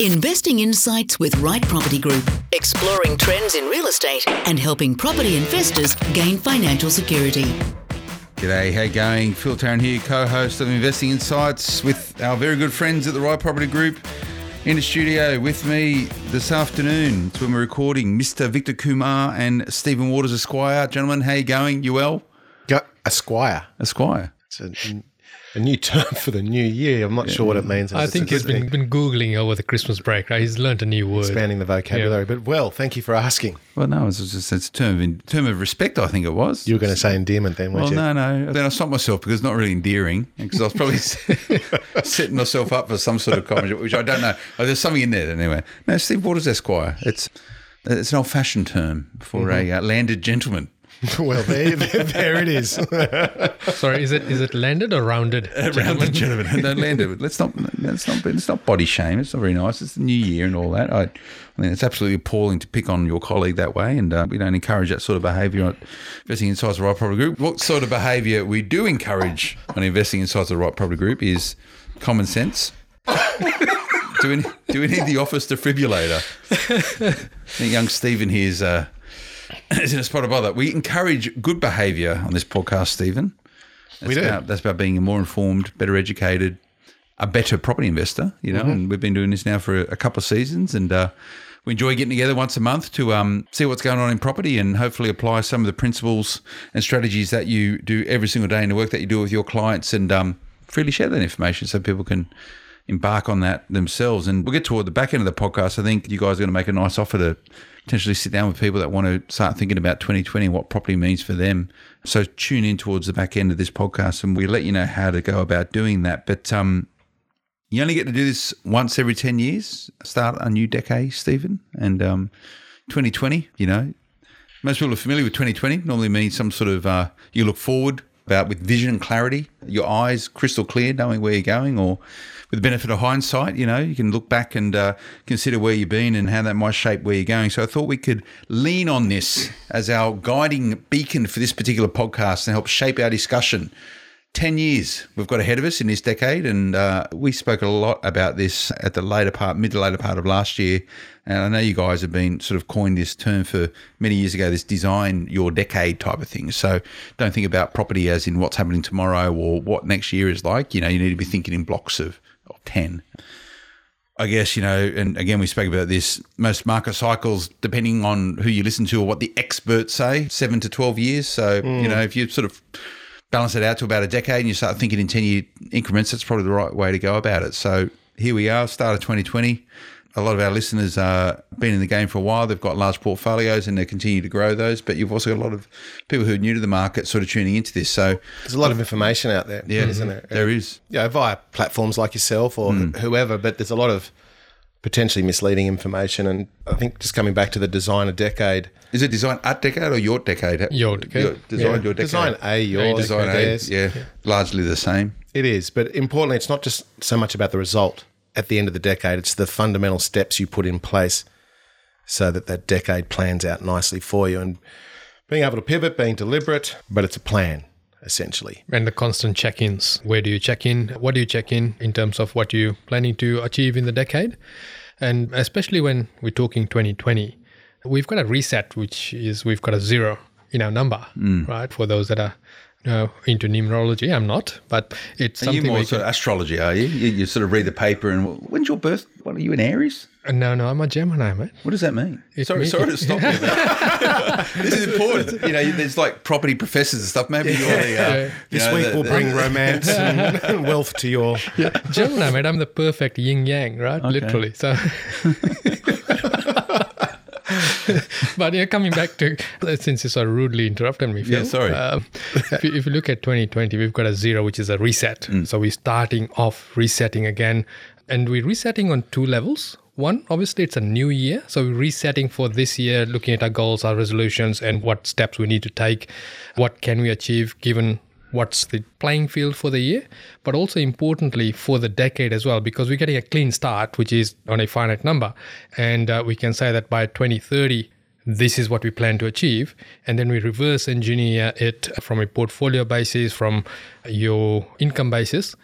Investing Insights with Right Property Group, exploring trends in real estate and helping property investors gain financial security. G'day, how you going? Phil Tarrant here, co-host of Investing Insights with our very good friends at the Right Property Group. In the studio with me this afternoon, it's when we're recording, Mr. Victor Kumar and Stephen Waters Esquire. Gentlemen, how you going? You well? Go, Esquire. Esquire. It's a, a new term for the new year. I'm not sure what it means. I think he's been, been Googling over the Christmas break, right? He's learned a new word. expanding the vocabulary. But well, thank you for asking. Well, no, it's just it's a term of, term of respect, I think it was. You were going to say endearment then, weren't Well, you? no, no. Then I stopped myself because it's not really endearing, because I was probably setting myself up for some sort of comment, which I don't know. Oh, there's something in there anyway. No, Steve Waters Esquire. It's it's an old-fashioned term for a uh, landed gentleman. well, there, there, there it is. Sorry, is it is it landed or rounded? Rounded gentleman. no, landed. Let's not. Let's not. Let's not body shame. It's not very nice. It's the new year and all that. I, I mean, it's absolutely appalling to pick on your colleague that way, and uh, we don't encourage that sort of behaviour on investing Insights of the right property group. What sort of behaviour we do encourage on investing Insights the right property group is common sense. do we do we need the office defibrillator? I think young Stephen here is, uh, is in a spot of bother. We encourage good behaviour on this podcast, Stephen. That's We do. About, that's about being a more informed, better educated, a better property investor. You know, and we've been doing this now for a, a couple of seasons, and uh, we enjoy getting together once a month to um, see what's going on in property and hopefully apply some of the principles and strategies that you do every single day in the work that you do with your clients, and um, freely share that information so people can embark on that themselves. And we'll get toward the back end of the podcast. I think you guys are going to make a nice offer to potentially sit down with people that want to start thinking about 2020 and what property means for them. So tune in towards the back end of this podcast and we'll let you know how to go about doing that. But um, you only get to do this once every 10 years, start a new decade, Stephen. And um, 2020, you know, most people are familiar with 2020. Normally means some sort of uh, you look forward about with vision and clarity, your eyes crystal clear, knowing where you're going, or with the benefit of hindsight, you know, you can look back and uh, consider where you've been and how that might shape where you're going. So I thought we could lean on this as our guiding beacon for this particular podcast and help shape our discussion. 10 years we've got ahead of us in this decade, and uh, we spoke a lot about this at the later part, mid to later part of last year. And I know you guys have been sort of coined this term for many years ago, this design your decade type of thing. So don't think about property as in what's happening tomorrow or what next year is like. You know, you need to be thinking in blocks of, of 10. I guess, you know, and again, we spoke about this. Most market cycles, depending on who you listen to or what the experts say, seven to 12 years. So, you mm. know, if you sort of balance it out to about a decade and you start thinking in 10 year increments, that's probably the right way to go about it. So here we are, start of 2020. A lot of our listeners uh, been in the game for a while. They've got large portfolios and they continue to grow those. But you've also got a lot of people who are new to the market sort of tuning into this. So, There's a lot of information out there, yeah, isn't there? there is. You know, via platforms like yourself or wh- whoever, but there's a lot of potentially misleading information. And I think just coming back to the design a decade, Is it design at decade or your decade? Your decade. design your decade. design A, yours, Design A, theirs. yeah, largely the same. It is, but importantly, it's not just so much about the result at the end of the decade. It's the fundamental steps you put in place so that that decade plans out nicely for you and being able to pivot, being deliberate, but it's a plan essentially. And the constant check-ins. Where do you check in? What do you check in in terms of what you're planning to achieve in the decade? And especially when we're talking 2020, we've got a reset, which is we've got a zero in our number, mm. right? For those that are you know, into numerology, I'm not, but it's Are you something more sort can, of astrology, are you? you? You sort of read the paper and when's your birth? What are you in Aries? Uh, No, no, I'm a Gemini, mate. What does that mean? It sorry, mean- sorry to stop you. this is important. You know, there's like property professors and stuff. Maybe you're the. Uh, you This know, week the- will the- bring romance and, and wealth to your. Gemini, mate. I'm the perfect yin yang, right? Literally. So, but yeah, coming back to since you so rudely interrupted me, Phil. Yeah, sorry. Um, if, you, if you look at 2020, we've got a zero, which is a reset. Mm. So we're starting off resetting again, and we're resetting on two levels. One, obviously, it's a new year. So we're resetting for this year, looking at our goals, our resolutions, and what steps we need to take. What can we achieve given what's the playing field for the year, but also importantly for the decade as well, because we're getting a clean start, which is on a finite number. And uh, we can say that by 2030, this is what we plan to achieve. And then we reverse engineer it from a portfolio basis, from your income basis,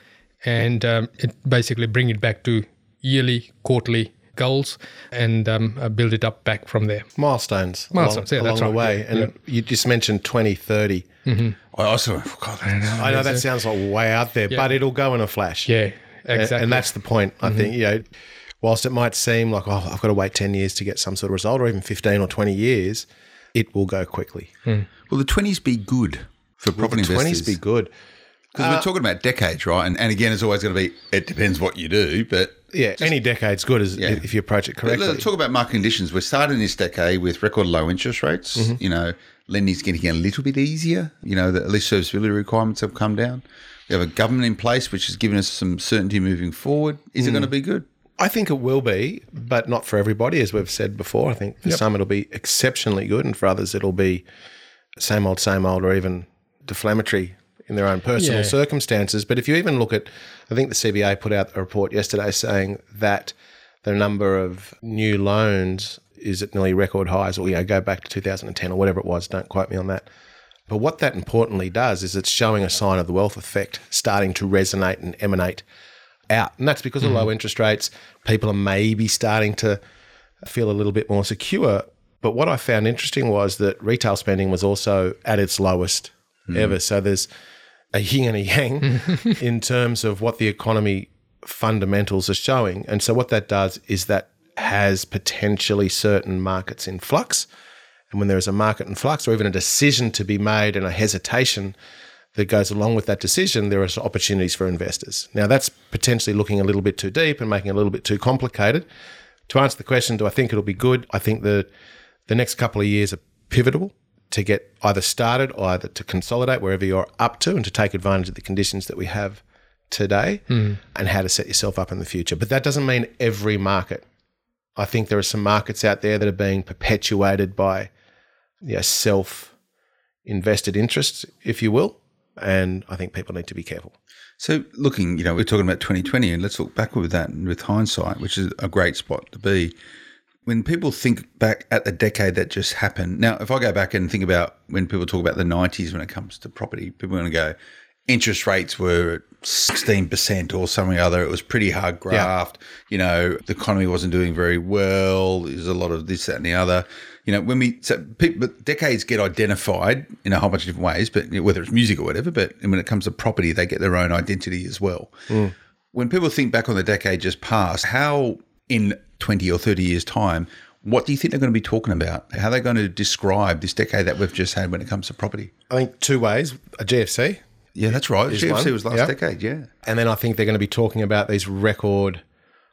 and um, basically bring it back to yearly, quarterly goals and um, uh, build it up back from there. Milestones. Milestones, yeah, along, that's along the right, way. yeah, and yeah. you just mentioned 2030. I also, God, I know. I know that sounds like way out there, but it'll go in a flash. Yeah, exactly. And that's the point. I think, you know, whilst it might seem like, oh, I've got to wait 10 years to get some sort of result, or even 15 or 20 years, it will go quickly. Will the 20s be good for property The investors? 20s be good. Because we're talking about decades, right? And, and again, it's always going to be, it depends what you do, but Yeah, any decade's good as Yeah. if you approach it correctly. Let's talk about market conditions. We're starting this decade with record low interest rates. Mm-hmm. You know, lending's getting a little bit easier. You know, the, at least serviceability requirements have come down. We have a government in place which has given us some certainty moving forward. Is it Mm. going to be good? I think it will be, but not for everybody, as we've said before. I think for some it'll be exceptionally good, and for others it'll be same old, same old, or even deflammatory in their own personal Yeah. circumstances. But if you even look at, I think the CBA put out a report yesterday saying that the number of new loans is at nearly record highs, or you know, go back to 2010 or whatever it was. Don't quote me on that. But what that importantly does is it's showing a sign of the wealth effect starting to resonate and emanate out. And that's because of low mm. interest rates. People are maybe starting to feel a little bit more secure. But what I found interesting was that retail spending was also at its lowest mm. ever. So there's a yin and a yang in terms of what the economy fundamentals are showing. And so what that does is that has potentially certain markets in flux. And when there is a market in flux or even a decision to be made and a hesitation that goes along with that decision, there are opportunities for investors. Now, that's potentially looking a little bit too deep and making it a little bit too complicated. To answer the question, do I think it'll be good? I think that the next couple of years are pivotal to get either started or either to consolidate wherever you're up to and to take advantage of the conditions that we have today hmm. and how to set yourself up in the future. But that doesn't mean every market. I think there are some markets out there that are being perpetuated by you know, self invested interests, if you will. And I think people need to be careful. So, looking, you know, we're talking about 2020, and let's look backward with that and with hindsight, which is a great spot to be. When people think back at the decade that just happened, now, if I go back and think about when people talk about the 90s when it comes to property, people are going to go, interest rates were 16% or something or other. It was pretty hard graft. You know, the economy wasn't doing very well. There's a lot of this, that, and the other. You know, when we, so people, decades get identified in a whole bunch of different ways, but whether it's music or whatever, but when it comes to property, they get their own identity as well. Mm. When people think back on the decade just past, how in 20 or 30 years' time, what do you think they're going to be talking about? How are they going to describe this decade that we've just had when it comes to property? I think two ways a GFC, Yeah, that's right. GFC one. was last Yeah. decade, yeah. And then I think they're going to be talking about these record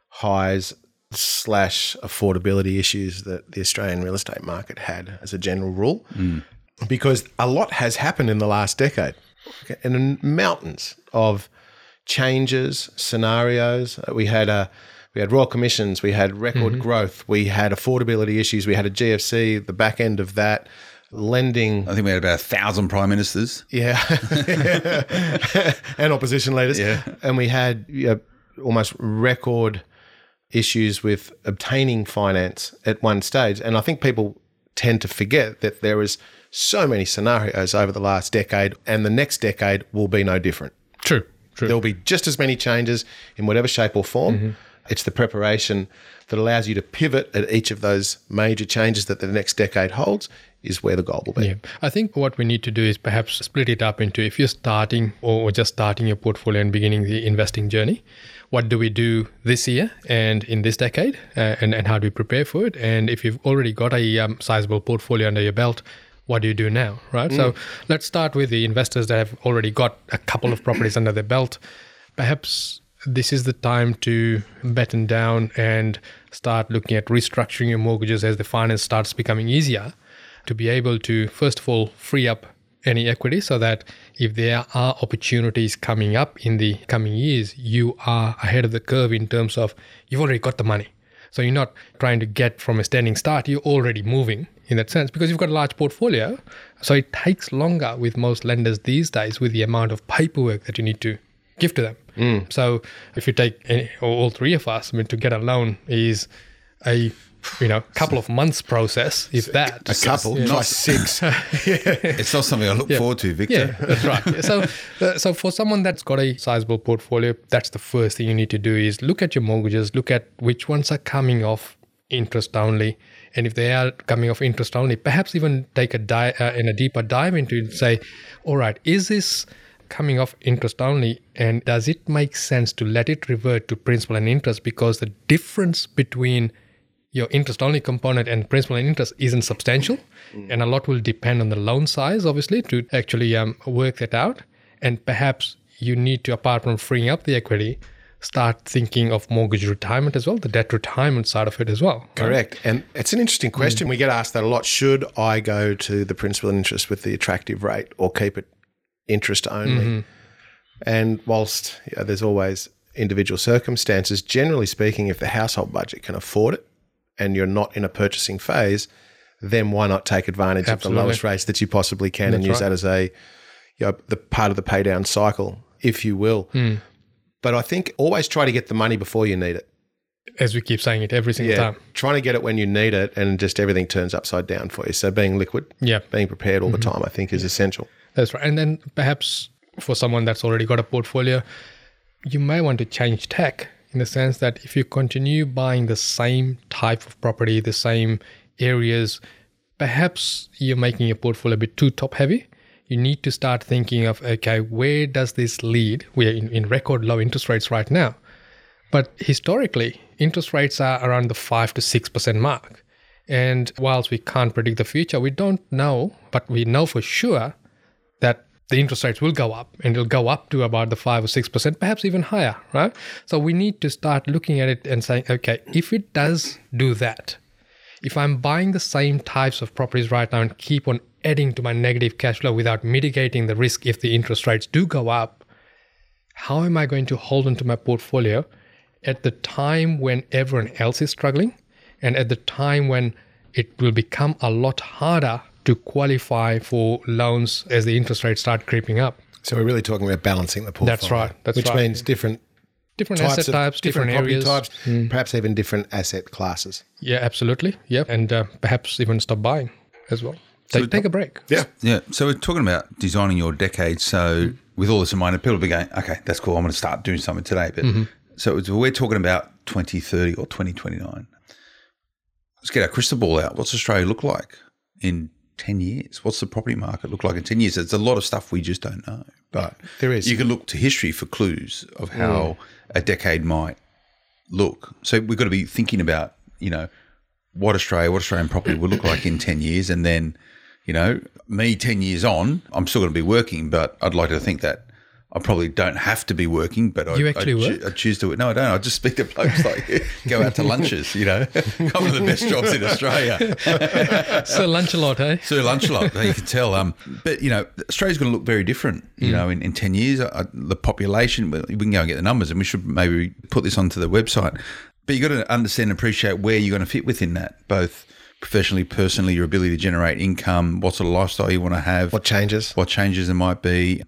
highs slash affordability issues that the Australian real estate market had as a general rule. Hmm. Because a lot has happened in the last decade and mountains of changes, scenarios. We had a we had royal commissions, we had record mm-hmm. growth, we had affordability issues, we had a GFC, the back end of that, lending I think we had about a thousand prime ministers. yeah, and opposition leaders. Yeah. and we had you know, almost record issues with obtaining finance at one stage. And I think people tend to forget that there is so many scenarios over the last decade, and the next decade will be no different. True. True. There'll be just as many changes in whatever shape or form. Mm-hmm. It's the preparation that allows you to pivot at each of those major changes that the next decade holds is where the goal will be. Yeah. I think what we need to do is perhaps split it up into if you're starting or just starting your portfolio and beginning the investing journey, what do we do this year and in this decade, uh, and, and how do we prepare for it? And if you've already got a um, sizable portfolio under your belt, what do you do now, right? So let's start with the investors that have already got a couple of properties under their belt. Perhaps this is the time to batten down and start looking at restructuring your mortgages as the finance starts becoming easier to be able to, first of all, free up any equity so that if there are opportunities coming up in the coming years, you are ahead of the curve in terms of you've already got the money. So you're not trying to get from a standing start, you're already moving in that sense because you've got a large portfolio. So it takes longer with most lenders these days with the amount of paperwork that you need to give to them. So if you take any, all three of us, I mean, to get a loan is a you know, couple of months process, if that. A couple, Yeah. not six. It's not something I look forward to, Victor. Yeah, that's right. So, uh, so for someone that's got a sizable portfolio, that's the first thing you need to do is look at your mortgages, look at which ones are coming off interest only, and if they are coming off interest only, perhaps even take a dive uh, in a deeper dive into it and say, all right, is this coming off interest only, and does it make sense to let it revert to principal and interest because the difference between your interest only component and principal and interest isn't substantial and a lot will depend on the loan size obviously to actually um, work that out and perhaps you need to apart from freeing up the equity start thinking of mortgage retirement as well the debt retirement side of it as well right? Correct. And it's an interesting question. We get asked that a lot. Should I go to the principal and interest with the attractive rate or keep it interest only? Mm-hmm. And whilst you know, there's always individual circumstances, generally speaking, if the household budget can afford it and you're not in a purchasing phase, then why not take advantage Absolutely. of the lowest rates that you possibly can and use right. that as a you know, the part of the pay down cycle, if you will. Hmm. But I think always try to get the money before you need it. as we keep saying it every single Yeah, time trying to get it when you need it, and just everything turns upside down for you. So being liquid, yeah being prepared all the mm-hmm. time, I think is essential. That's right. And then perhaps for someone that's already got a portfolio, you may want to change tack in the sense that if you continue buying the same type of property, the same areas, perhaps you're making your portfolio a bit too top heavy. You need to start thinking of, okay, where does this lead? We're in, in record low interest rates right now. But historically, interest rates are around the 5 to 6% mark. And whilst we can't predict the future, we don't know, but we know for sure the interest rates will go up and it'll go up to about the 5 or 6%, perhaps even higher, right? So we need to start looking at it and saying, okay, if it does do that, if I'm buying the same types of properties right now and keep on adding to my negative cash flow without mitigating the risk if the interest rates do go up, how am I going to hold onto my portfolio at the time when everyone else is struggling and at the time when it will become a lot harder to qualify for loans as the interest rates start creeping up? So we're really talking about balancing the portfolio. That's right, that's right. which right. means different Different types asset of types, different, property areas. types, mm. perhaps even different asset classes. Yeah, absolutely. Yep. And uh, perhaps even stop buying as well. Take, take a break. Yeah. Yeah. So we're talking about designing your decade. So mm-hmm. with all this in mind, people will be going, okay, that's cool. I'm going to start doing something today. But mm-hmm. so it's, we're talking about 2030 or 2029. Let's get our crystal ball out. What's Australia look like in 10 years? What's the property market look like in 10 years? There's a lot of stuff we just don't know. But There is. you can look to history for clues of mm. how a decade might look. So we've got to be thinking about, you know, what Australia, what Australian property will look like in 10 years. And then, you know, me 10 years on, I'm still going to be working, but I'd like to think that I probably don't have to be working, but I, You actually I, work? I choose to. No, I don't. I just speak to blokes like go out to lunches, you know, one of the best jobs in Australia. So lunch a lot, eh? Sir Lunchalot, you can tell. Um, but you know, Australia's going to look very different. You know, in, in ten years, uh, the population. We can go and get the numbers, and we should maybe put this onto the website. But you have got to understand and appreciate where you're going to fit within that, both professionally, personally, your ability to generate income, what sort of lifestyle you want to have, What changes? what changes there might be.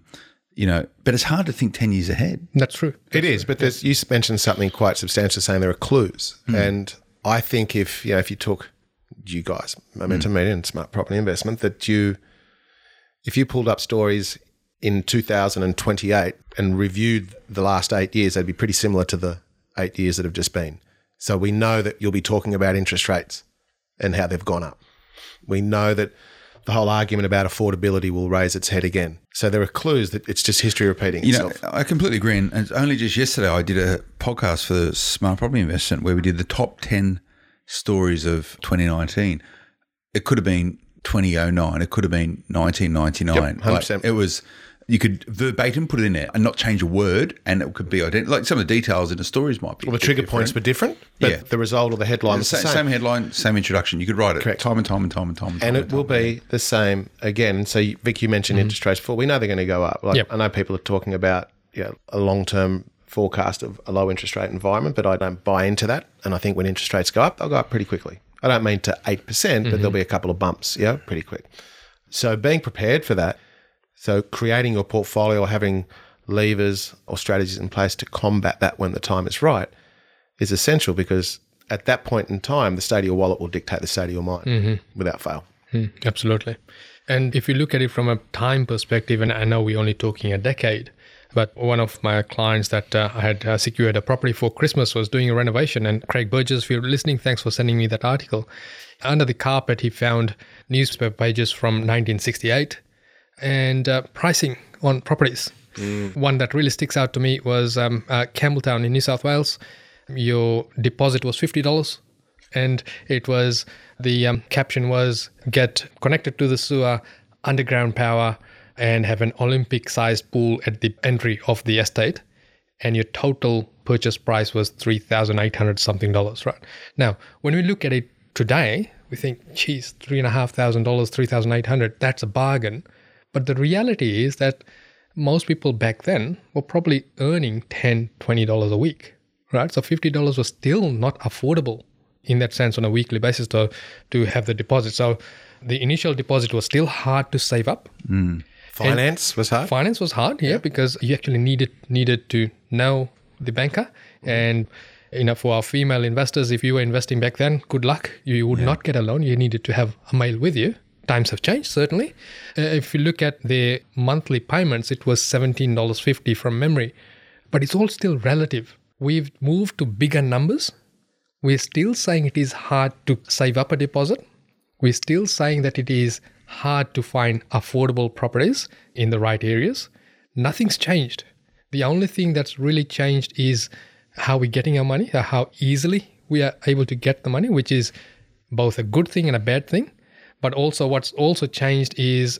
You know, but it's hard to think ten years ahead. That's true. It is, but there's, you mentioned something quite substantial, saying there are clues, hmm. and I think if you know if you took you guys, Momentum hmm. Media and Smart Property Investment, that you if you pulled up stories in 2028 and reviewed the last eight years, they'd be pretty similar to the eight years that have just been. So we know that you'll be talking about interest rates and how they've gone up. We know that the whole argument about affordability will raise its head again. So there are clues that it's just history repeating You know. I completely agree. And only just yesterday I did a podcast for Smart Property Investment where we did the top 10 stories of 2019. It could have been 2009. It could have been 1999. Yep, 100%. Like, it was, you could verbatim put it in there and not change a word and it could be identical. Like some of the details in the stories might be. Well, the trigger different. points were different, but Yeah. the result or the headline was the Same, same. same headline, same introduction. You could write it Correct. time and time and time and time. And, time and it will be the same again. So, Vic, you mentioned mm-hmm. interest rates before. We know they're going to go up. Like, Yep. I know people are talking about you know, a long term forecast of a low interest rate environment, but I don't buy into that. And I think when interest rates go up, they'll go up pretty quickly. I don't mean to 8%, percent but mm-hmm. there'll be a couple of bumps, yeah, pretty quick. So, being prepared for that, so creating your portfolio, or having levers or strategies in place to combat that when the time is right is essential because at that point in time, the state of your wallet will dictate the state of your mind without fail. Absolutely. And if you look at it from a time perspective, and I know we're only talking a decade, but one of my clients that uh, I had uh, secured a property for Christmas was doing a renovation. And Craig Burgess, if you're listening, thanks for sending me that article. Under the carpet, he found newspaper pages from 1968 and uh, pricing on properties. One that really sticks out to me was um, uh, Campbelltown in New South Wales. Your deposit was $50 and it was the um, caption was get connected to the sewer underground power and have an olympic sized pool at the entry of the estate and your total purchase price was 3800 something dollars right now when we look at it today we think geez three and a half thousand dollars 3800 that's a bargain but the reality is that most people back then were probably earning $10, $20 a week right? So 50 dollars was still not affordable in that sense on a weekly basis to to have the deposit. So the initial deposit was still hard to save up. Hmm. Finance was hard. finance was hard yeah, because you actually needed needed to know the banker. Hmm. And you know for our female investors if you were investing back then good luck. You would not get a loan. You needed to have a male with you times have changed certainly uh, if you look at the monthly payments it was $17.50 from memory but it's all still relative we've moved to bigger numbers we're still saying it is hard to save up a deposit we're still saying that it is hard to find affordable properties in the right areas. Nothing's changed. The only thing that's really changed is how we're getting our money, how easily we are able to get the money, which is both a good thing and a bad thing. But also, what's also changed is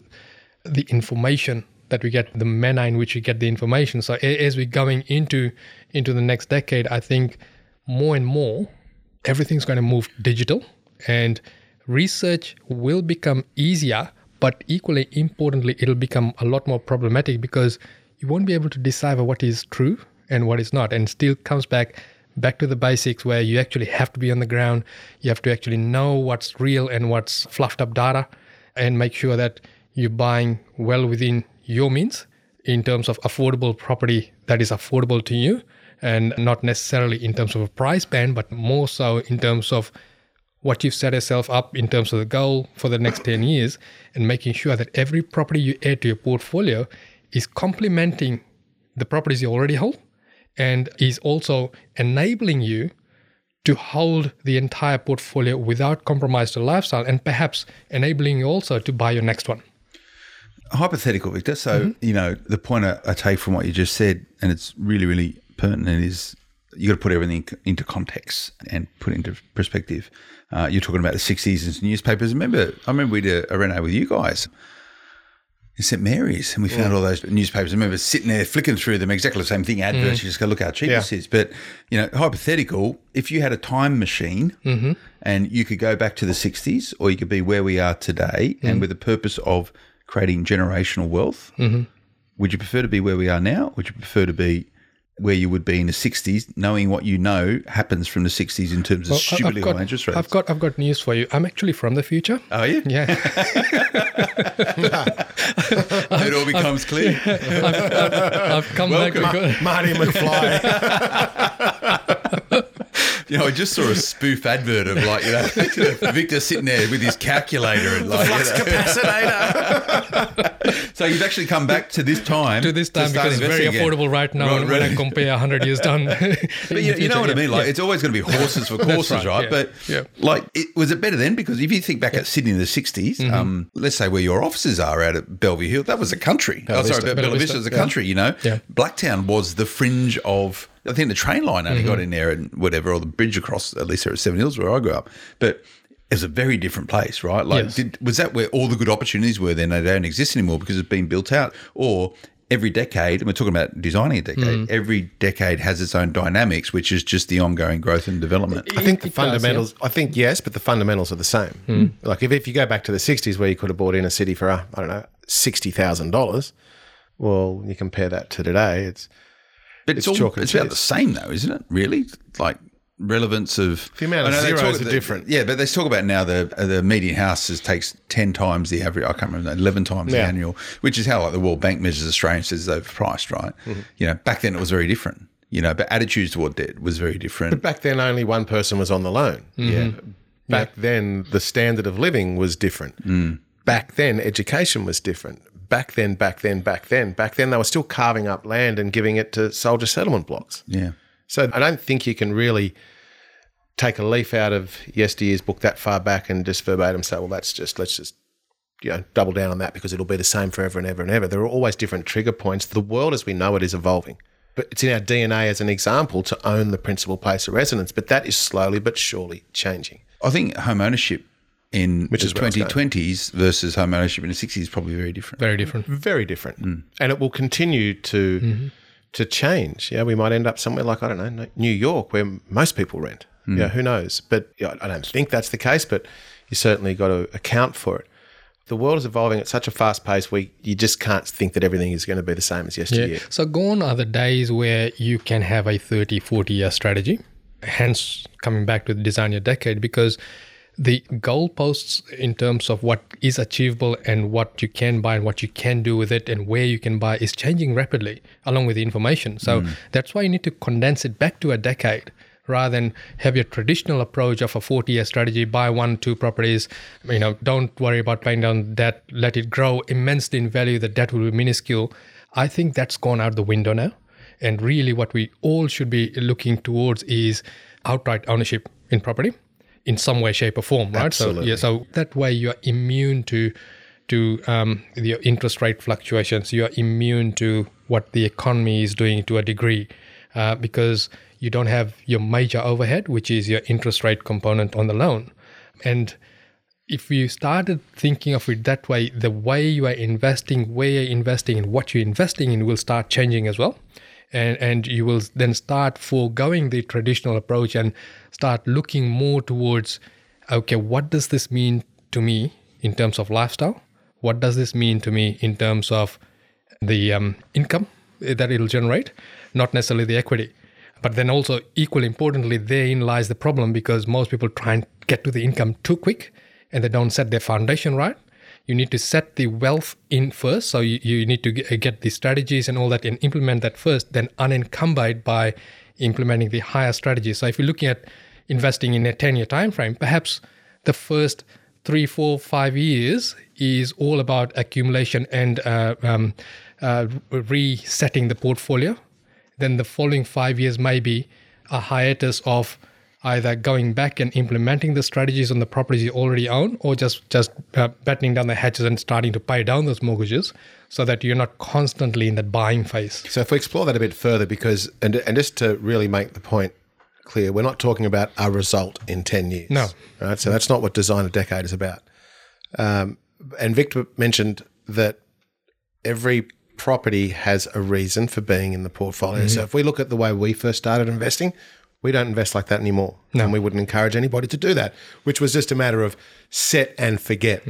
the information that we get, the manner in which we get the information. So, as we're going into into the next decade, I think more and more everything's going to move digital and research will become easier but equally importantly it'll become a lot more problematic because you won't be able to decipher what is true and what is not and still comes back back to the basics where you actually have to be on the ground. You have to actually know what's real and what's fluffed up data and make sure that you're buying well within your means in terms of affordable property that is affordable to you and not necessarily in terms of a price band but more so in terms of what you've set yourself up in terms of the goal for the next 10 years and making sure that every property you add to your portfolio is complementing the properties you already hold and is also enabling you to hold the entire portfolio without compromise to lifestyle and perhaps enabling you also to buy your next one. hypothetical, Victor. So, you know, the point I, I take from what you just said, and it's really, really pertinent, is you got to put everything into context and put into perspective. Uh, you're talking about the 60s and newspapers. Remember, I remember we did a reno with you guys in St Mary's, and we found mm. all those newspapers. I remember sitting there flicking through them, exactly the same thing, adverts. Mm. You just go, look how cheap Yeah. this is. But, you know, hypothetical, if you had a time machine mm-hmm. and you could go back to the 60s or you could be where we are today and mm. with the purpose of creating generational wealth, mm-hmm. would you prefer to be where we are now? Would you prefer to be where you would be in the 60s, knowing what you know happens from the 60s in terms of Well, I- stupidly I've got, high interest rates? I've got I've got news for you. I'm actually from the future. Are you? Yeah. it all becomes clear. I've come back because Marty McFly. You know, I just saw a spoof advert of like, you know, Victor sitting there with his calculator and like, you know. capacitor. so you've actually come back to this time to this time start because it's very investing again. affordable right now Right, when I right. compare 100 years done. But you, you know what I mean? Like, it's always going to be horses for courses, right, right? yeah, But yeah. like, it, was it better then? Because if you think back at Sydney in the 60s, Mm-hmm. um, let's say where your offices are out at Bellevue Hill, that was a country. oh, sorry, Vista. Bella, Bella Vista Vista, was a yeah. country, you know? Yeah. Blacktown was the fringe of, I think the train line only Mm-hmm. got in there and whatever, or the bridge across, at least there at Seven Hills where I grew up. But it was a very different place, right? Like, Yes. did, was that where all the good opportunities were then? They don't exist anymore because it's been built out. Or every decade, and we're talking about designing a decade, Mm. every decade has its own dynamics, which is just the ongoing growth and development. I think the It does, yeah. fundamentals. I think yes, but the fundamentals are the same. Hmm. Like if, if you go back to the '60s, where you could have bought in a city for uh, I don't know sixty thousand dollars, well, you compare that to today, it's But it's, It's all, it's about the same though, isn't it? Really, like relevance of The amount of I know zeros talk- are different. Yeah, but they talk about now the the median house is, takes ten times the average. I can't remember eleven times the annual, which is how like the World Bank measures Australia and says it's overpriced, right? Mm-hmm. You know, back then it was very different. you know, but attitudes toward debt was very different. But Back then, only one person was on the loan. yeah. Back then, the standard of living was different. Mm. Back then, education was different. Back then, back then, back then, back then, they were still carving up land and giving it to soldier settlement blocks. Yeah. So I don't think you can really take a leaf out of yesteryear's book that far back and just verbatim say, well, that's just, let's just, you know, double down on that because it'll be the same forever and ever and ever. There are always different trigger points. The world as we know it is evolving. But it's in our DNA as an example to own the principal place of residence. But that is slowly but surely changing. I think home ownership in Which the is where I was going. 2020s versus home ownership in the 60s is probably very different. Very different. Very different. Mm. And it will continue to mm-hmm. to change. Yeah, we might end up somewhere like, I don't know, New York, where most people rent. Mm. Yeah, who knows? But yeah, I don't think that's the case, but you certainly got to account for it. The world is evolving at such a fast pace where you just can't think that everything is going to be the same as yesteryear. Yeah. So gone are the days where you can have a 30, 40 year strategy. Hence, coming back to the design your decade, because the goalposts in terms of what is achievable and what you can buy and what you can do with it and where you can buy is changing rapidly along with the information. So hmm. that's why you need to condense it back to a decade rather than have your traditional approach of a 40 year strategy buy one two properties you know don't worry about paying down debt let it grow immensely in value the debt will be minuscule. I think that's gone out the window now. And really what we all should be looking towards is outright ownership in property in some way shape or form right Absolutely. so yeah so that way you're immune to to um, your interest rate fluctuations you're immune to what the economy is doing to a degree uh, because you don't have your major overhead, which is your interest rate component on the loan. And if you started thinking of it that way, the way you are investing, where you're investing, and what you're investing in will start changing as well. And, and you will then start foregoing the traditional approach and start looking more towards okay, what does this mean to me in terms of lifestyle? What does this mean to me in terms of the um, income that it'll generate, not necessarily the equity? But then also, equally importantly, therein lies the problem because most people try and get to the income too quick and they don't set their foundation right. You need to set the wealth in first. So you, you need to get, the strategies and all that and implement that first, then unencumbered by implementing the higher strategies. So if you're looking at investing in a 10 year time frame, perhaps the first three, four, five years is all about accumulation and uh, um, uh, resetting the portfolio. Then the following five years may be a hiatus of either going back and implementing the strategies on the properties you already own or just just uh, battening down the hatches and starting to pay down those mortgages so that you're not constantly in that buying phase. So if we explore that a bit further, because and and just to really make the point clear, we're not talking about a result in ten years. No. right? So that's not what Design a Decade is about. Um, and Victor mentioned that every property has a reason for being in the portfolio. So if we look at the way we first started investing, we don't invest like that anymore, and we wouldn't encourage anybody to do that. Which was just a matter of set and forget,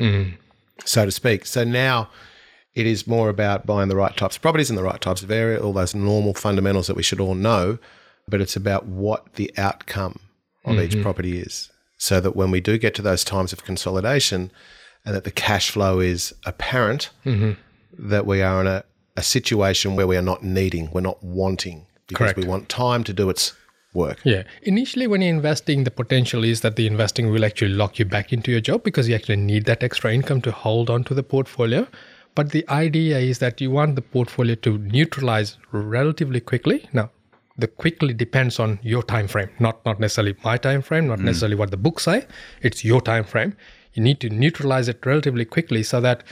so to speak. So now it is more about buying the right types of properties in the right types of area, all those normal fundamentals that we should all know. But it's about what the outcome of each mm-hmm. property is. So that when we do get to those times of consolidation and that the cash flow is apparent, mm-hmm. that we are in a, a situation where we are not needing, we're not wanting, because Correct. we want time to do its work. Yeah. Initially, when you're investing, the potential is that the investing will actually lock you back into your job because you actually need that extra income to hold on to the portfolio. But the idea is that you want the portfolio to neutralize relatively quickly. Now, the quickly depends on your time frame, not not necessarily my time frame, not necessarily what the books say. It's your time frame. You need to neutralize it relatively quickly so that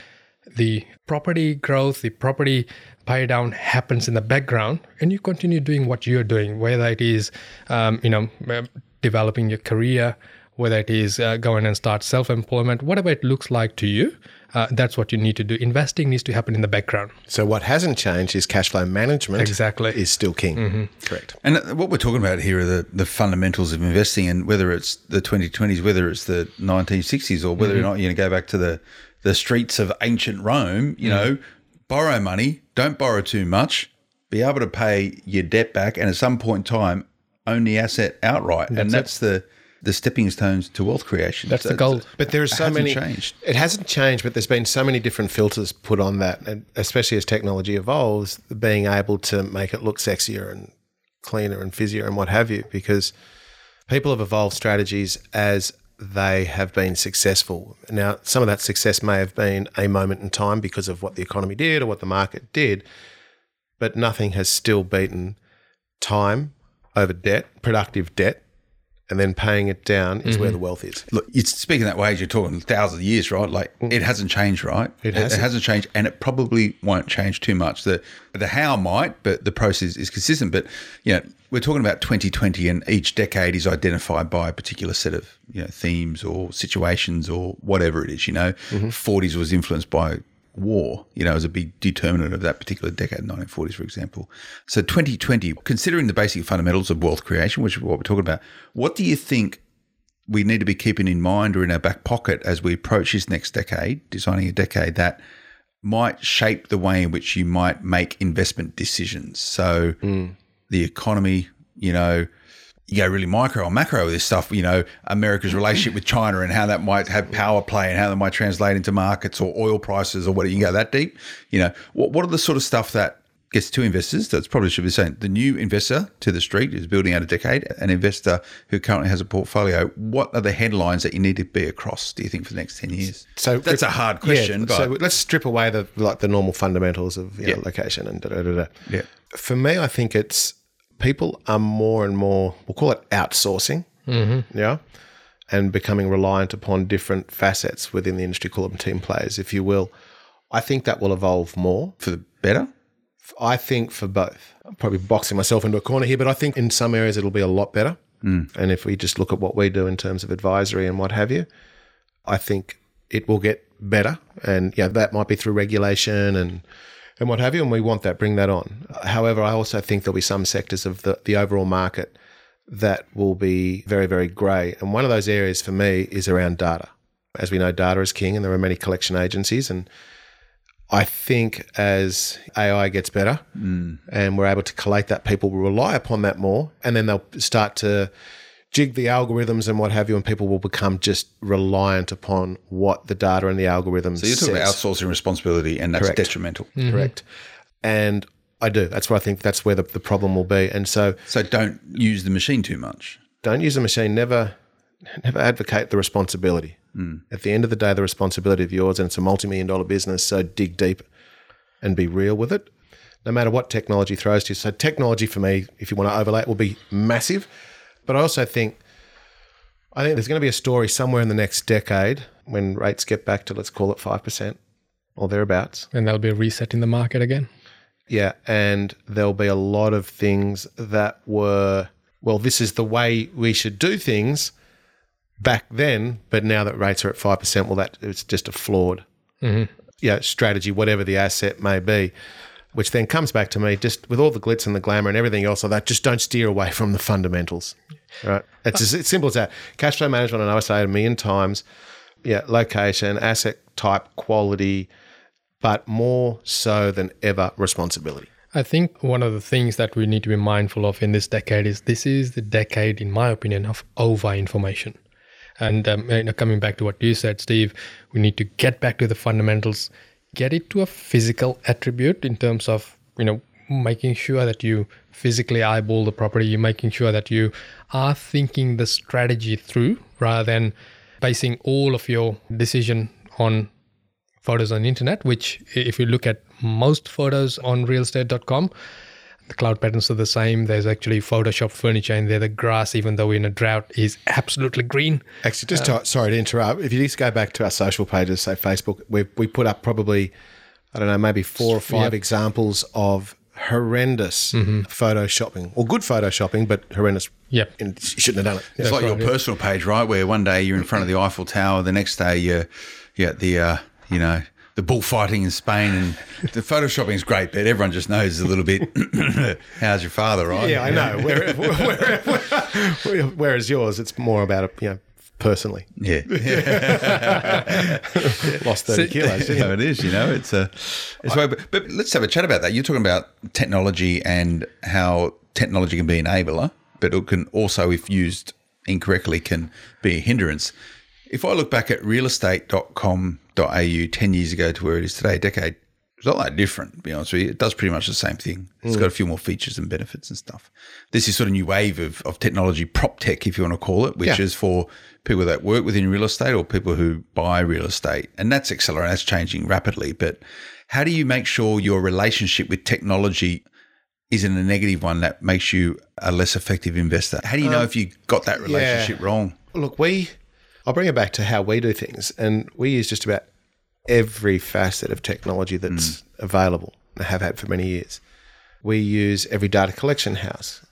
the property growth, the property pay down happens in the background, and you continue doing what you're doing, whether it is, um, you know, um, developing your career, whether it is uh, going and start self-employment, whatever it looks like to you. Uh, that's what you need to do. Investing needs to happen in the background. So what hasn't changed is cash flow management. Exactly. Is still king. Correct. And uh, what we're talking about here are the, the fundamentals of investing, and whether it's the 2020s, whether it's the 1960s, or whether or not you're going to go back to the, the streets of ancient Rome, you know, borrow money, don't borrow too much, be able to pay your debt back, and at some point in time, own the asset outright. and that's the the stepping stones to wealth creation. That's the goal. But there are so hasn't many. changed. It hasn't changed, but there's been so many different filters put on that, and especially as technology evolves, being able to make it look sexier and cleaner and fizzier and what have you, because people have evolved strategies as they have been successful. Now, some of that success may have been a moment in time because of what the economy did or what the market did, but nothing has still beaten time over debt, productive debt, and then paying it down is where mm-hmm. the wealth is. Look, it's speaking that way as you're talking thousands of years, right? Like mm. it hasn't changed, right? It hasn't. It hasn't changed, and it probably won't change too much. The the how might, but the process is consistent. But you know, we're talking about 2020, and each decade is identified by a particular set of you know themes or situations or whatever it is. You know, mm-hmm. 40s was influenced by war, you know, as a big determinant of that particular decade, 1940s, for example. So 2020, considering the basic fundamentals of wealth creation, which is what we're talking about, what do you think we need to be keeping in mind or in our back pocket as we approach this next decade, designing a decade that might shape the way in which you might make investment decisions? So hmm. the economy, you know, you go really micro or macro with this stuff, you know, America's relationship with China and how that might have power play and how that might translate into markets or oil prices or what you can go that deep. You know, what what are the sort of stuff that gets to investors? That's probably should be saying the new investor to the street is building out a decade, an investor who currently has a portfolio. What are the headlines that you need to be across, do you think, for the next ten years? So that's a hard question, Yeah, but so let's strip away the like the normal fundamentals of you know, Yeah. location and da da da. da. Yeah. For me, I think it's people are more and more we'll call it outsourcing. Mm-hmm. Yeah. And becoming reliant upon different facets within the industry, call them team players, if you will. I think that will evolve more. for the better. I think for both. I'm probably boxing myself into a corner here, but I think in some areas it'll be a lot better. And if we just look at what we do in terms of advisory and what have you, I think it will get better. And yeah, that might be through regulation and and what have you. And we want that, bring that on. However, I also think there'll be some sectors of the, the overall market that will be very, very grey. And one of those areas for me is around data. As we know, data is king, and there are many collection agencies. And I think as AI gets better mm. and we're able to collate that, people will rely upon that more, and then they'll start to jig the algorithms and what have you, and people will become just reliant upon what the data and the algorithms. So you're talking about outsourcing responsibility, and that's Correct. detrimental. Mm-hmm. correct? And I do. That's where I think that's where the, the problem will be. And so, So don't use the machine too much. don't use the machine. Never, never advocate the responsibility. Mm. At the end of the day, the responsibility of yours, and it's a multi-million dollar business. So dig deep and be real with it. No matter what technology throws to you. So technology for me, if you want to overlay it, will be massive. But I also think, I think there's going to be a story somewhere in the next decade when rates get back to let's call it five percent or thereabouts. And there'll be a reset in the market again. Yeah, and there'll be a lot of things that were well, this is the way we should do things back then, but now that rates are at five percent, well, that it's just a flawed, mm-hmm. yeah, strategy, whatever the asset may be. Which then comes back to me, just with all the glitz and the glamour and everything else of that, just don't steer away from the fundamentals. Right? It's as it's simple as that. Cash flow management, I know I say it a million times. Yeah, location, asset type, quality, but more so than ever, responsibility. I think one of the things that we need to be mindful of in this decade is this is the decade, in my opinion, of over information. And um, coming back to what you said, Steve, we need to get back to the fundamentals, get it to a physical attribute in terms of you know making sure that you physically eyeball the property, you're making sure that you are thinking the strategy through rather than basing all of your decision on photos on the internet, which if you look at most photos on realestate.com, the cloud patterns are the same. There's actually Photoshop furniture in there. The grass, even though we're in a drought, is absolutely green. Actually, just to, sorry to interrupt. If you just go back to our social pages, say Facebook, we we put up probably, I don't know, maybe four or five Yep. examples of horrendous photoshopping or good photoshopping, but horrendous. Yep. And you shouldn't have done it. It's like right, your yeah. personal page, right? Where one day you're in front of the Eiffel Tower, the next day you're, you're at the, uh, you know, the bullfighting in Spain, and the photoshopping is great, but everyone just knows a little bit. How's your father, right? Yeah, I know. Where, where, where, whereas yours, it's more about it, you know, personally. Yeah, Lost thirty kilos. didn't yeah, it is. You know, it's a. It's way, but, but let's have a chat about that. You're talking about technology and how technology can be an enabler, but it can also, if used incorrectly, can be a hindrance. If I look back at realestate.com.au 10 years ago to where it is today, a decade, It's not that different, to be honest with you. It does pretty much the same thing. It's hmm. got a few more features and benefits and stuff. This is sort of new wave of, of technology, prop tech, if you want to call it, which Yeah. is for people that work within real estate or people who buy real estate. And that's accelerating, that's changing rapidly. But how do you make sure your relationship with technology isn't a negative one that makes you a less effective investor? How do you know uh, if you got that relationship wrong? Look, we, I'll bring it back to how we do things, and we use just about every facet of technology that's mm. available and have had for many years. We use every data collection house.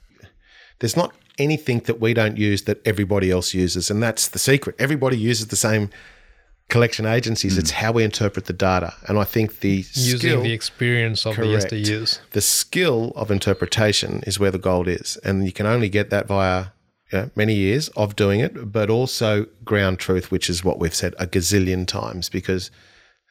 There's not anything that we don't use that everybody else uses, and that's the secret. Everybody uses the same collection agencies. Mm. It's how we interpret the data, and I think the Using skill, the experience of Correct. the yesteryears. the skill of interpretation is where the gold is, and you can only get that via you know, many years of doing it, but also ground truth, which is what we've said a gazillion times, because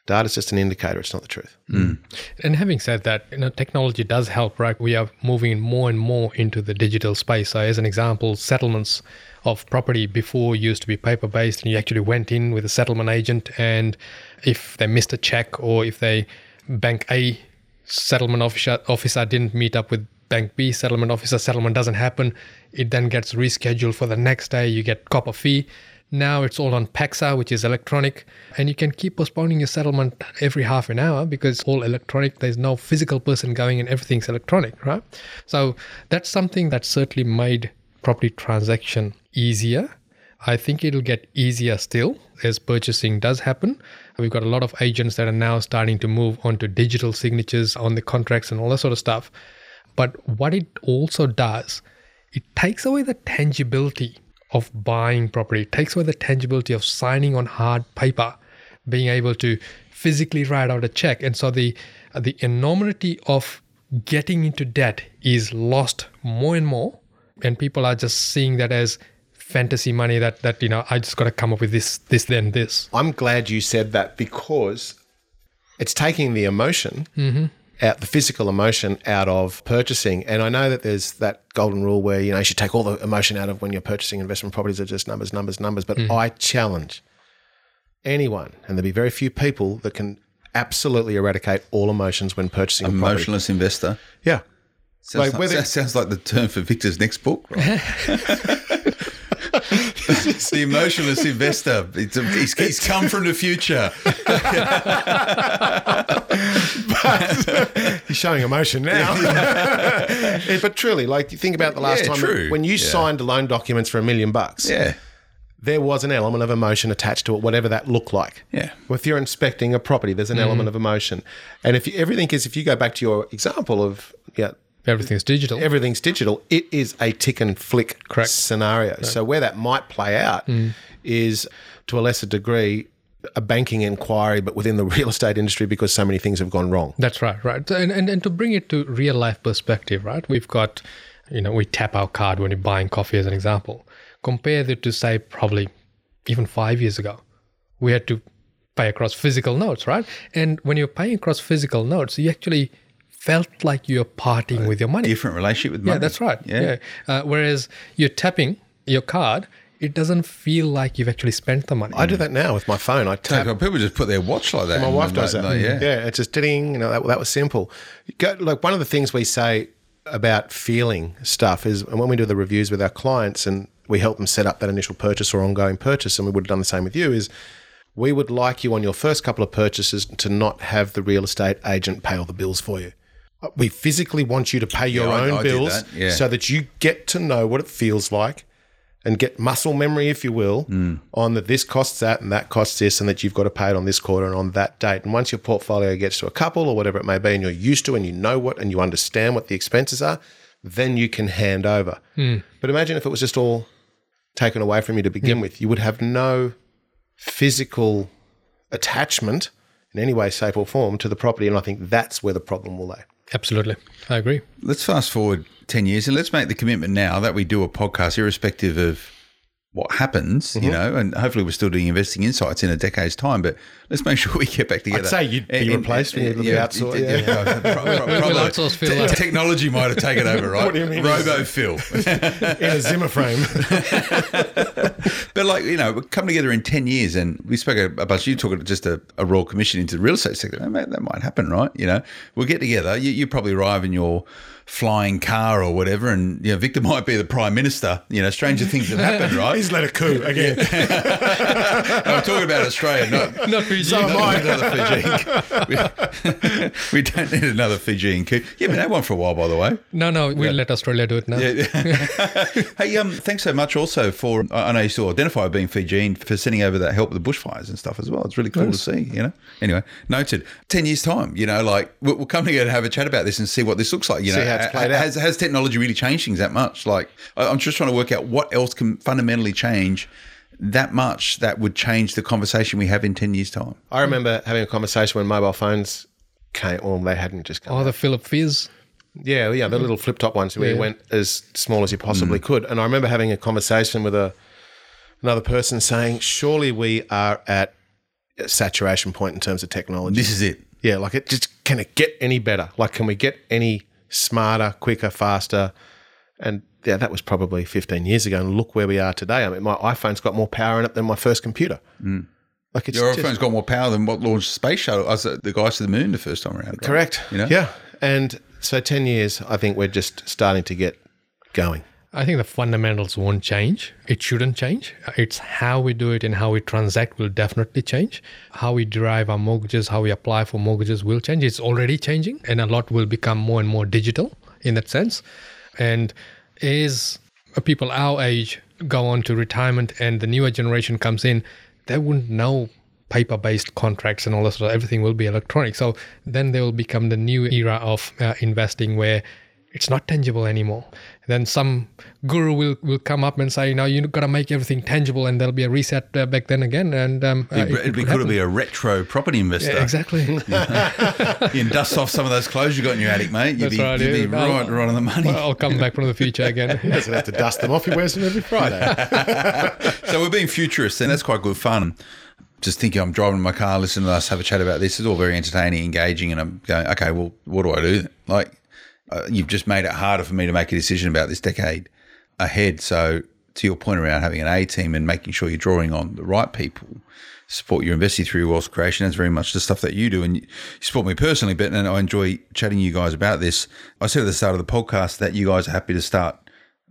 data is just an indicator; it's not the truth. Hmm. Mm. And having said that, you know, technology does help, right? We are moving more and more into the digital space. So, as an example, settlements of property before used to be paper based, and you actually went in with a settlement agent, and if they missed a check or if they bank A settlement officer officer didn't meet up with bank B settlement officer, settlement doesn't happen, it then gets rescheduled for the next day. You get copper fee. Now it's all on PEXA, which is electronic, and you can keep postponing your settlement every half an hour because it's all electronic. There's no physical person going and everything's electronic, right? So that's something that certainly made property transaction easier. I think it'll get easier still as purchasing does happen. We've got a lot of agents that are now starting to move onto digital signatures on the contracts and all that sort of stuff. But what it also does, it takes away the tangibility of buying property. It takes away the tangibility of signing on hard paper, being able to physically write out a check. And so the the enormity of getting into debt is lost more and more. And people are just seeing that as fantasy money that that you know I just got to come up with this this then this. I'm glad you said that because it's taking the emotion mm-hmm. Out, the physical emotion out of purchasing. And I know that there's that golden rule where you know you should take all the emotion out of when you're purchasing investment properties are just numbers, numbers, numbers. But mm. I challenge anyone, and there'll be very few people that can absolutely eradicate all emotions when purchasing a property. Emotionless investor. Yeah. Sounds, Like like, whether- that sounds like the term for Victor's next book. Right? the emotionless investor. It's a, he's, he's come from the future. He's showing emotion now. Yeah, but truly, like you think about the last Yeah, time true. when you Yeah. signed loan documents for a million bucks. Yeah. there was an element of emotion attached to it, whatever that looked like. Yeah. If you're inspecting a property, there's an mm-hmm. element of emotion, and if you, everything is, if you go back to your example of yeah, Everything's digital. everything's digital, it is a tick and flick Correct. scenario. So where that might play out mm. is to a lesser degree a banking inquiry, but within the real estate industry because so many things have gone wrong. That's right, right. And, and and to bring it to real life perspective, right? We've got, you know, we tap our card when you're buying coffee, as an example. Compare that to say probably even five years ago, we had to pay across physical notes, right? And when you're paying across physical notes, you actually felt like you're parting with your money. Different relationship with money. Yeah, that's right. Yeah. Yeah. Uh, whereas you're tapping your card, it doesn't feel like you've actually spent the money. I do that now with my phone. I tap People just put their watch like that. My wife does that. like, yeah. yeah, it's just ding. You know, that, that was simple. Go, like one of the things we say about feeling stuff is, and when we do the reviews with our clients and we help them set up that initial purchase or ongoing purchase, and we would have done the same with you, is we would like you on your first couple of purchases to not have the real estate agent pay all the bills for you. We physically want you to pay your Yeah, own I did bills that, yeah. so that you get to know what it feels like and get muscle memory, if you will, Hmm. on that this costs that and that costs this, and that you've got to pay it on this quarter and on that date. And once your portfolio gets to a couple or whatever it may be, and you're used to and you know what and you understand what the expenses are, then you can hand over. But imagine if it was just all taken away from you to begin with, you would have no physical attachment in any way, shape, or form to the property. And I think that's where the problem will lay. Absolutely. I agree. Let's fast forward 10 years and let's make the commitment now that we do a podcast, irrespective of what happens, Mm-hmm. you know, and hopefully we're still doing investing insights in a decade's time. But let's make sure we get back together. I'd say you'd be replaced when you look outsource, yeah, yeah. yeah, pro- pro- probably. outsource Phil. Technology might have taken over, right? What do you mean? Robo Phil. in a Zimmer frame. But like you know, we come together in ten years, and we spoke a, a bunch. You took just a, a royal commission into the real estate sector. That might, that might happen, right? You know, we'll get together. You, you probably arrive in your flying car or whatever, and you know, Victor might be the prime minister. You know, stranger things have happened, right? He's led a coup again. I'm talking about Australia, not Not Fiji. So am I. another Fijian. We, we don't need another Fijian coup. Yeah, we had one for a while, by the way. No, no, we'll let Australia do it now. Hey, um, thanks so much also for I I know you still identify with being Fijian for sending over that help with the bushfires and stuff as well. It's really cool to see, you know. Anyway, noted. Ten years time, you know, like we'll, we'll come together and have a chat about this and see what this looks like. You See know, how it's played out. has has technology really changed things that much? Like I- I'm just trying to work out what else can fundamentally change that much that would change the conversation we have in ten years time. I remember having a conversation when mobile phones came. Well, they hadn't just come. Oh, the Philip Fizz. Yeah, yeah, the mm. little flip top ones where you went as small as you possibly mm. could. And I remember having a conversation with a another person saying, "Surely we are at a saturation point in terms of technology." This is it. yeah, like it just can it get any better? Like, can we get any smarter, quicker, faster? And yeah, that was probably 15 years ago. And look where we are today. I mean, my iPhone's got more power in it than my first computer. Like it's Your just- iPhone's got more power than what launched the space shuttle. Us, uh, the guys to the moon the first time around. right? correct. You know? Yeah, and so 10 years, I think we're just starting to get going. I think the fundamentals won't change. It shouldn't change. It's how we do it and how we transact will definitely change. How we derive our mortgages, how we apply for mortgages will change. It's already changing, and a lot will become more and more digital in that sense. And as people our age go on to retirement and the newer generation comes in, they wouldn't know paper based contracts and all this. Everything will be electronic. So then they will become the new era of uh, investing where it's not tangible anymore. Then some guru will, will come up and say, "No, you've got to make everything tangible," and there'll be a reset uh, back then again. And um, uh, It'd, it it'd could cool to happen. be a retro property investor. Yeah, exactly. You can dust off some of those clothes you got in your attic, mate. You'd That's be, right, you'd be yeah. I'll- right, right on the money. Well, I'll come back from the future again. He doesn't have to dust them off. He wears them every Friday. so we're being futurists, and that's quite good fun. Just thinking, I'm driving my car, listening to us have a chat about this. It's all very entertaining, engaging, and I'm going, okay, well, what do I do? Like, uh, you've just made it harder for me to make a decision about this decade ahead. So, to your point around having an A team and making sure you're drawing on the right people, support your investing through wealth creation. That's very much the stuff that you do, and you support me personally. But and I enjoy chatting you guys about this. I said at the start of the podcast that you guys are happy to start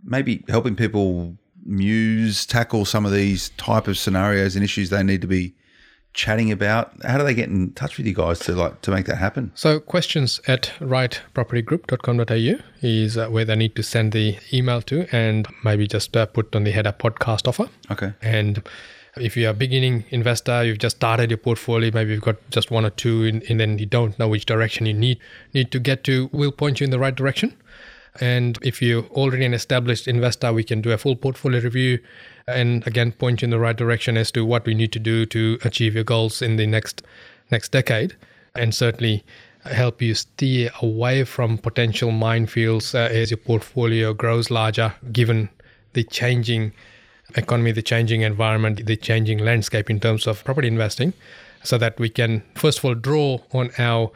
maybe helping people muse tackle some of these type of scenarios and issues they need to be chatting about. How do they get in touch with you guys to like to make that happen? So questions at rightpropertygroup.com.au is uh, where they need to send the email to and maybe just uh, put on the header podcast offer. Okay. And if you're a beginning investor, you've just started your portfolio, maybe you've got just one or two and, and then you don't know which direction you need need to get to, we'll point you in the right direction. And if you're already an established investor, we can do a full portfolio review and again point you in the right direction as to what we need to do to achieve your goals in the next next decade. And certainly help you steer away from potential minefields uh, as your portfolio grows larger, given the changing economy, the changing environment, the changing landscape in terms of property investing, so that we can, first of all, draw on our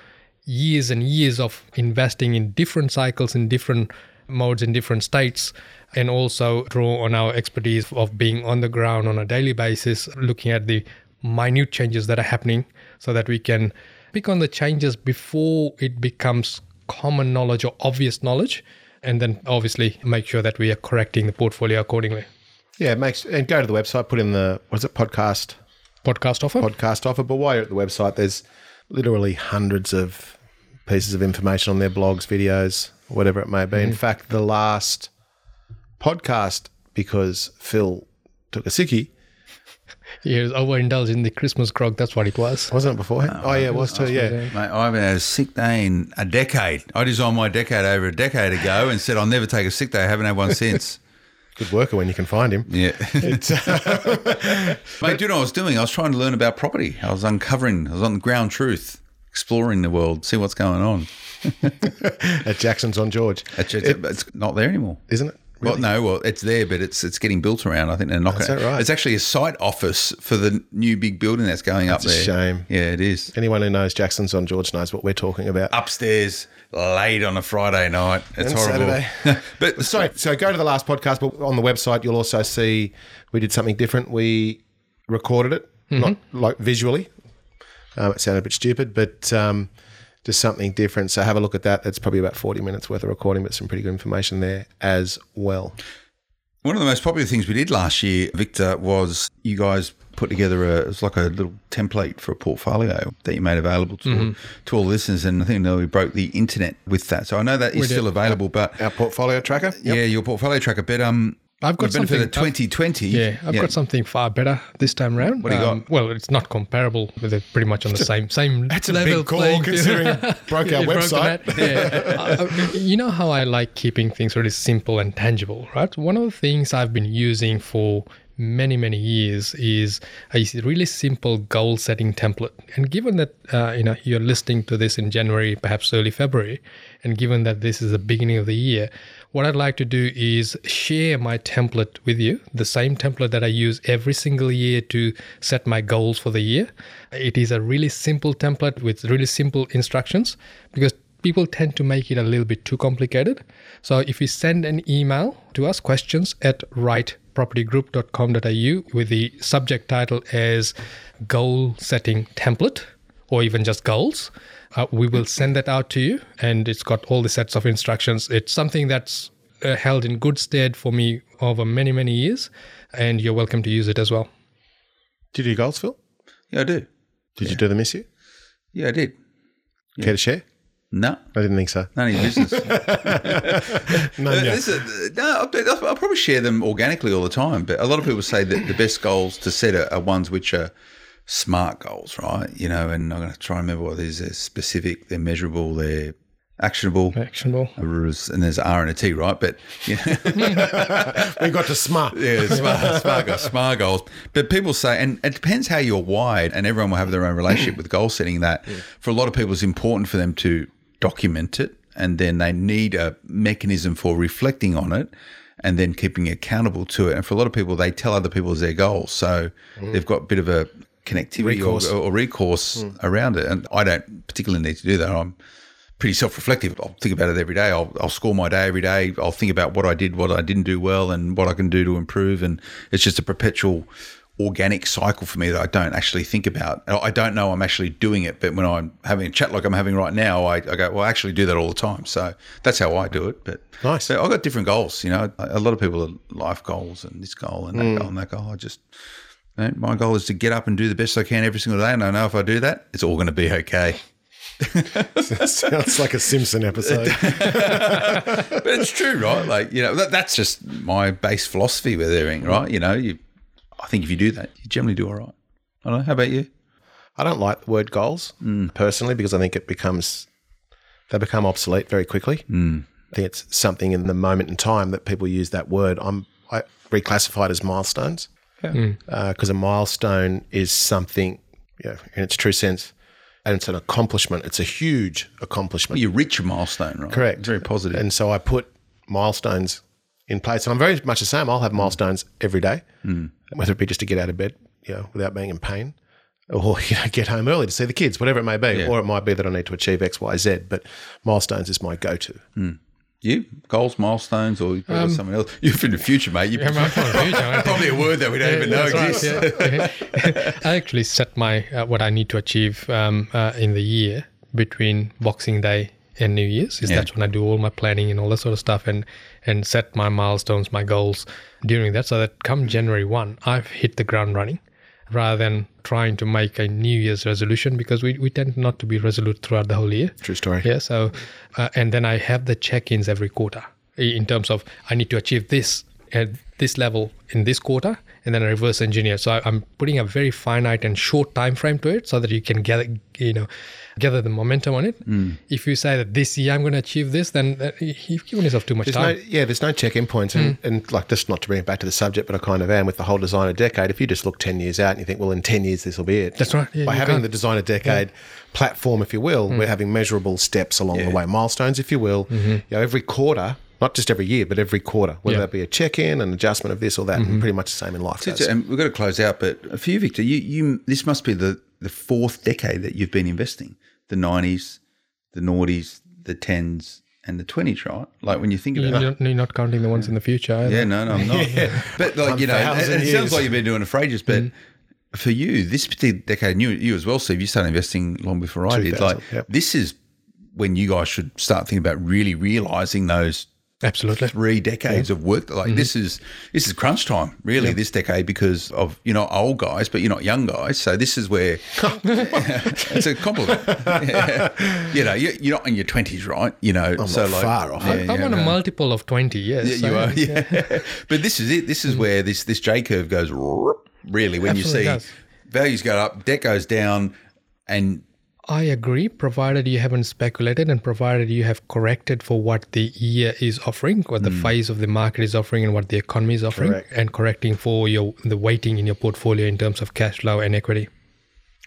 years and years of investing in different cycles, in different modes, in different states, and also draw on our expertise of being on the ground on a daily basis, looking at the minute changes that are happening, so that we can pick on the changes before it becomes common knowledge or obvious knowledge, and then obviously make sure that we are correcting the portfolio accordingly. yeah, it makes and go to the website, put in the what is it, podcast Podcast offer. podcast offer. But while you're at the website, there's literally hundreds of pieces of information on their blogs, videos, whatever it may be. In fact, the last podcast, because Phil took a sickie, He was overindulged in the Christmas grog. That's what it was. wasn't it beforehand? Oh, yeah, it was too. Yeah. Mate, I haven't had a sick day in a decade. I designed my decade over a decade ago and said I'll never take a sick day. I haven't had one since. Good worker when you can find him. Yeah. Uh, mate, do you know what I was doing? I was trying to learn about property. I was uncovering, I was on the ground truth, exploring the world, see what's going on. At Jackson's on George, It's, it's, it's not there anymore. isn't it? Well, no, well, it's there, but it's it's getting built around. I think they're going. that right? It's actually a site office for the new big building that's going up a there. shame. Yeah, it is. Anyone who knows Jackson's on George knows what we're talking about. Upstairs, late on a Friday night. It's And horrible. Saturday. but Sorry, so go to the last podcast, but on the website you'll also see we did something different. We recorded it, not mm-hmm. like visually. Um, it sounded a bit stupid, but um, just something different. So have a look at that. That's probably about forty minutes worth of recording, but some pretty good information there as well. One of the most popular things we did last year, Victor, was you guys put together a it's like a little template for a portfolio that you made available to Mm-hmm. to all the listeners, and I think that we broke the internet with that. So I know that is still available, but Our portfolio tracker. yeah, your portfolio tracker. But um, I've got the benefit of something- I've- 2020. Yeah, I've got something far better this time around. What do you got? Well, it's not comparable, but they're pretty much on the same same That's a level big call playing considering broke our website. Yeah. Uh, uh, you know how I like keeping things really simple and tangible, right? One of the things I've been using for many many years is a really simple goal setting template and given that uh, you know you're listening to this in january perhaps early february and given that this is the beginning of the year what i'd like to do is share my template with you the same template that i use every single year to set my goals for the year it is a really simple template with really simple instructions because people tend to make it a little bit too complicated. So if you send an email to us, questions at rightpropertygroup.com.au with the subject title as goal setting template or even just goals, uh, we will send that out to you and it's got all the sets of instructions. It's something that's uh, held in good stead for me over many, many years and you're welcome to use it as well. Did you do goals, Phil? yeah, I do. Did you do the miss you? Yeah, I did. Care to share? No, I didn't think so. none of your business. No, Uh, yeah. this is- no, I'll, I'll probably share them organically all the time, but a lot of people say that the best goals to set are, are ones which are smart goals, right? You know, and I'm going to try and remember what these are specific, they're measurable, they're actionable, Actionable. and there's R and a T, right? But you know, we got to smart. yeah, smart, smart goals, smart goals. But people say, and it depends how you're wired, and everyone will have their own relationship with goal setting. That for a lot of people, it's important for them to document it, and then they need a mechanism for reflecting on it, and then keeping accountable to it. And for a lot of people, they tell other people as their goals, so mm. they've got a bit of a connectivity Recourse. or, or recourse hmm. around it. And I don't particularly need to do that. I'm pretty self-reflective. I'll think about it every day. I'll, I'll score my day every day. I'll think about what I did, what I didn't do well, and what I can do to improve. And it's just a perpetual organic cycle for me that I don't actually think about. I don't know I'm actually doing it, but when I'm having a chat like I'm having right now, I, I go, well, I actually do that all the time. So that's how I do it. But Nice. So I've got different goals. You know, a lot of people are life goals and this goal and that hmm. goal and that goal. I just, you know, my goal is to get up and do the best I can every single day. And I know if I do that, it's all going to be okay. Sounds like a Simpson episode. but it's true, right? Like you know, that, that's just my base philosophy with everything, right? You know, you, I think if you do that, you generally do all right. I don't know. How about you? I don't like the word goals personally because I think it becomes they become obsolete very quickly. Mm. I think it's something in the moment in time that people use that word. I'm I reclassify it as milestones because mm. uh, a milestone is something, you know, in its true sense, and it's an accomplishment. It's a huge accomplishment. You reach a milestone, right? Correct. Very positive. And so I put milestones in place. And I'm very much the same. I'll have mm. milestones every day, mm. whether it be just to get out of bed, you know, without being in pain, or you know, get home early to see the kids, whatever it may be. Or it might be that I need to achieve X, Y, Z. But milestones is my go-to. You goals, milestones, or you got something else. You're in the future, mate. You Um, Yeah, of probably a word that we don't even know That's right, exists. yeah. I actually set my uh, what I need to achieve um, uh, in the year between Boxing Day and New Year's. Is Yeah. that's when I do all my planning and all that sort of stuff, and and set my milestones, my goals during that, so that come January one, I've hit the ground running, rather than trying to make a New Year's resolution because we, we tend not to be resolute throughout the whole year. True story. Yeah. So, uh, and then I have the check-ins every quarter in terms of I need to achieve this at this level in this quarter, and then reverse engineer. So I, I'm putting a very finite and short time frame to it, so that you can gather, you know, gather the momentum on it. Hmm. If you say that this year I'm going to achieve this, then uh, you've given yourself too much There's time. no, yeah, there's no check-in points, and, hmm. and like just not to bring it back to the subject, but I kind of am with the whole designer decade. If you just look ten years out and you think, well, in ten years this will be it. That's right, yeah, By having can't- the designer decade platform, if you will, we're hmm. having measurable steps along the way, milestones, if you will. Mm-hmm. You know, every quarter not just every year, but every quarter, whether Yeah. that be a check in, an adjustment of this or that. Pretty much the same in life. It's- and we've got to close out, but for you, Victor, you, you this must be the, the fourth decade that you've been investing. The nineties, the noughties, the tens, and the twenties, right? Like when you think about You're it. not, you're not counting the ones in the future. Either. Yeah, no, no, I'm not. But like you know, it, it sounds like you've been doing it for ages. But mm. for you, this particular decade, and you, you as well, Steve, you started investing long before I did. Like yep. this is when you guys should start thinking about really realizing those Absolutely. three decades of work. Like mm-hmm. this is this is crunch time, really, this decade because of you're not old guys, but you're not young guys. So this is where it's a compliment. Yeah. You know, you're, you're not in your twenties, right? You know, so not like far off. Yeah, I'm yeah, on a multiple of 20 years. Yeah, you so- are. Yeah. but this is it. This is mm. where this this J curve goes. Really, when Absolutely you does. see values go up, debt goes down, and I agree, provided you haven't speculated and provided you have corrected for what the year is offering, what the hmm. phase of the market is offering, and what the economy is offering, Correct. and correcting for your the weighting in your portfolio in terms of cash flow and equity.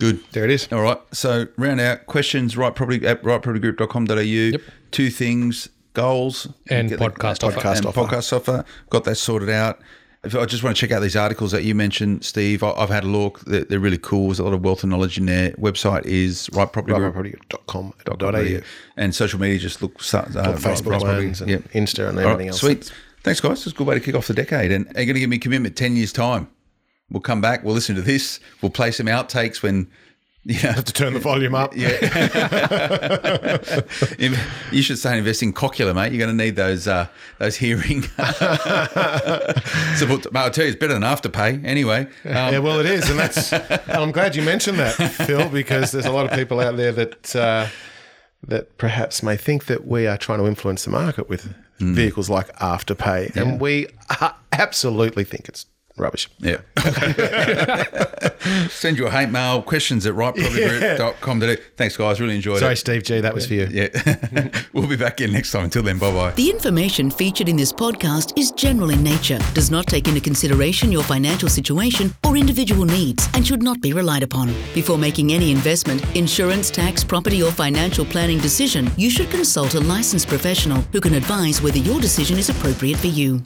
good. there it is. All right. So round out questions. Right property at rightpropertygroup.com.au. Yep. Two things: goals And Get the- podcast offer. Podcast and offer. podcast offer. Got that sorted out. I just want to check out these articles that you mentioned, Steve. I've had a look. They're, they're really cool. There's a lot of wealth and knowledge in there. Website is right property group. Property.com.au. And social media just look uh, Facebook ones and Insta and right, everything else. Sweet. Thanks, guys. It's a good way to kick off the decade. And you're going to give me commitment 10 years' time? We'll come back. We'll listen to this. We'll play some outtakes when, you have To turn the volume up. yeah. you should start investing in Cochlear, mate. You're going to need those uh, those hearing. support. But I'll tell you, it's better than Afterpay. Anyway, um, yeah, well, it is, and that's. I'm glad you mentioned that, Phil, because there's a lot of people out there that uh, that perhaps may think that we are trying to influence the market with vehicles like Afterpay, and we absolutely think it's rubbish. Yeah. Send your hate mail, questions at rightpropertygroup.com. Thanks, guys. Really enjoyed Sorry, it. Steve G, that was for you. Yeah. we'll be back in next time. Until then, bye bye. The information featured in this podcast is general in nature, does not take into consideration your financial situation or individual needs, and should not be relied upon. Before making any investment, insurance, tax, property, or financial planning decision, you should consult a licensed professional who can advise whether your decision is appropriate for you.